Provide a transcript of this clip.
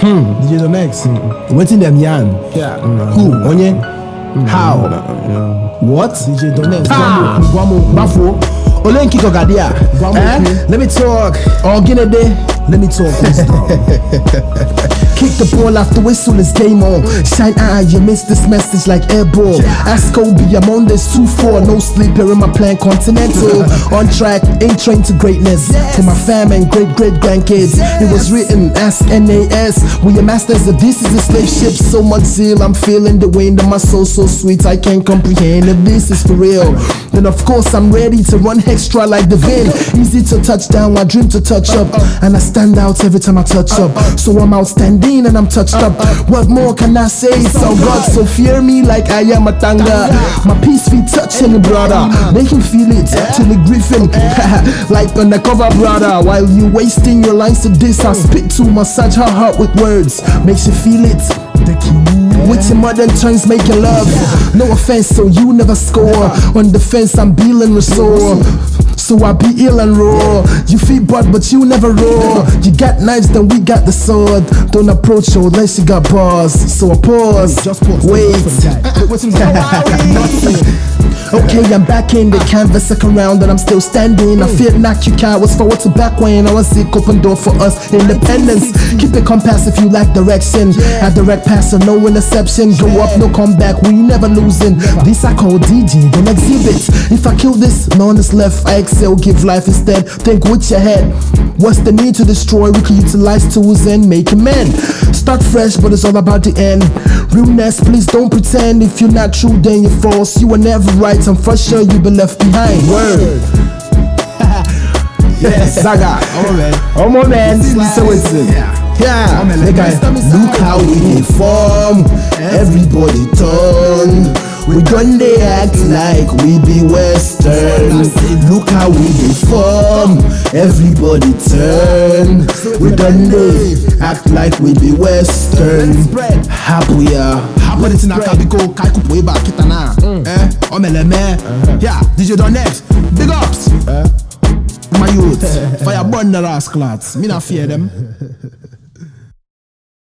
Hmm. DJ the next. Wetin dem yarn? Yeah. Who? Onye? How? What? DJ the next. Guamo. Guamo. Bafo. Ole nkiko gadia. Eh? Let me talk. Oginede. Let me talk wisdom. Kick the ball off the whistle, it's game on. Shine eye, you missed this message like air ball. Ask Kobe, I'm on this 2-4, no sleep here in my plan continental. on track, ain't trained to greatness. For my fam and great great grandkids, it was written, ask NAS. We are masters of this is a slave ship. So much zeal, I'm feeling the wind of my soul so sweet, I can't comprehend if this is for real. Then of course I'm ready to run extra like the Vin. Easy to touch down, I dream to touch up, and I stand out every time I touch up. So I'm outstanding and I'm touched up. What more can I say? So God, so fear me like I am a tanga. My peace feet touching any brother, make him feel it till the griffin, like undercover brother. While you wasting your lines to this, I spit to massage her heart with words, makes you feel it. With your modern tongues making love. No offense, so you never score. On the fence, I'm dealing with sore. So I be ill and raw. You feel bad, but you never roar. You got knives, then we got the sword. Don't approach her unless you got bars. So I pause. Wait. Okay, I'm back in the canvas, second round, and I'm still standing. I feel knock you cowards forward to back when I was sick, open door for us. Independence. Keep it compass if you lack direction. A direct passer, no interception. Go up, no comeback, we never losing. This I call DJ, then exhibit. If I kill this, none is left. I excel, give life instead. Think with your head. What's the need to destroy? We can utilize tools and make amend. Start fresh, but it's all about the end. Realness, please don't pretend. If you're not true, then you're false. You were never right, I'm for sure you've been left behind. Word. yes, Saga. Oh man. Oh my man, it's it. Yeah, man, Make like, I- look how we inform. Everybody turn. Done they act like we be Western. Look how we inform. Everybody turn. We done they act like we be Western. Habari tina kabiko kai kupo iba kitana. Eh, omeleme. Uh-huh. Yeah, DJ next. Big ups. Uh-huh. My youth. Fire burn the rascals. Me not fear them.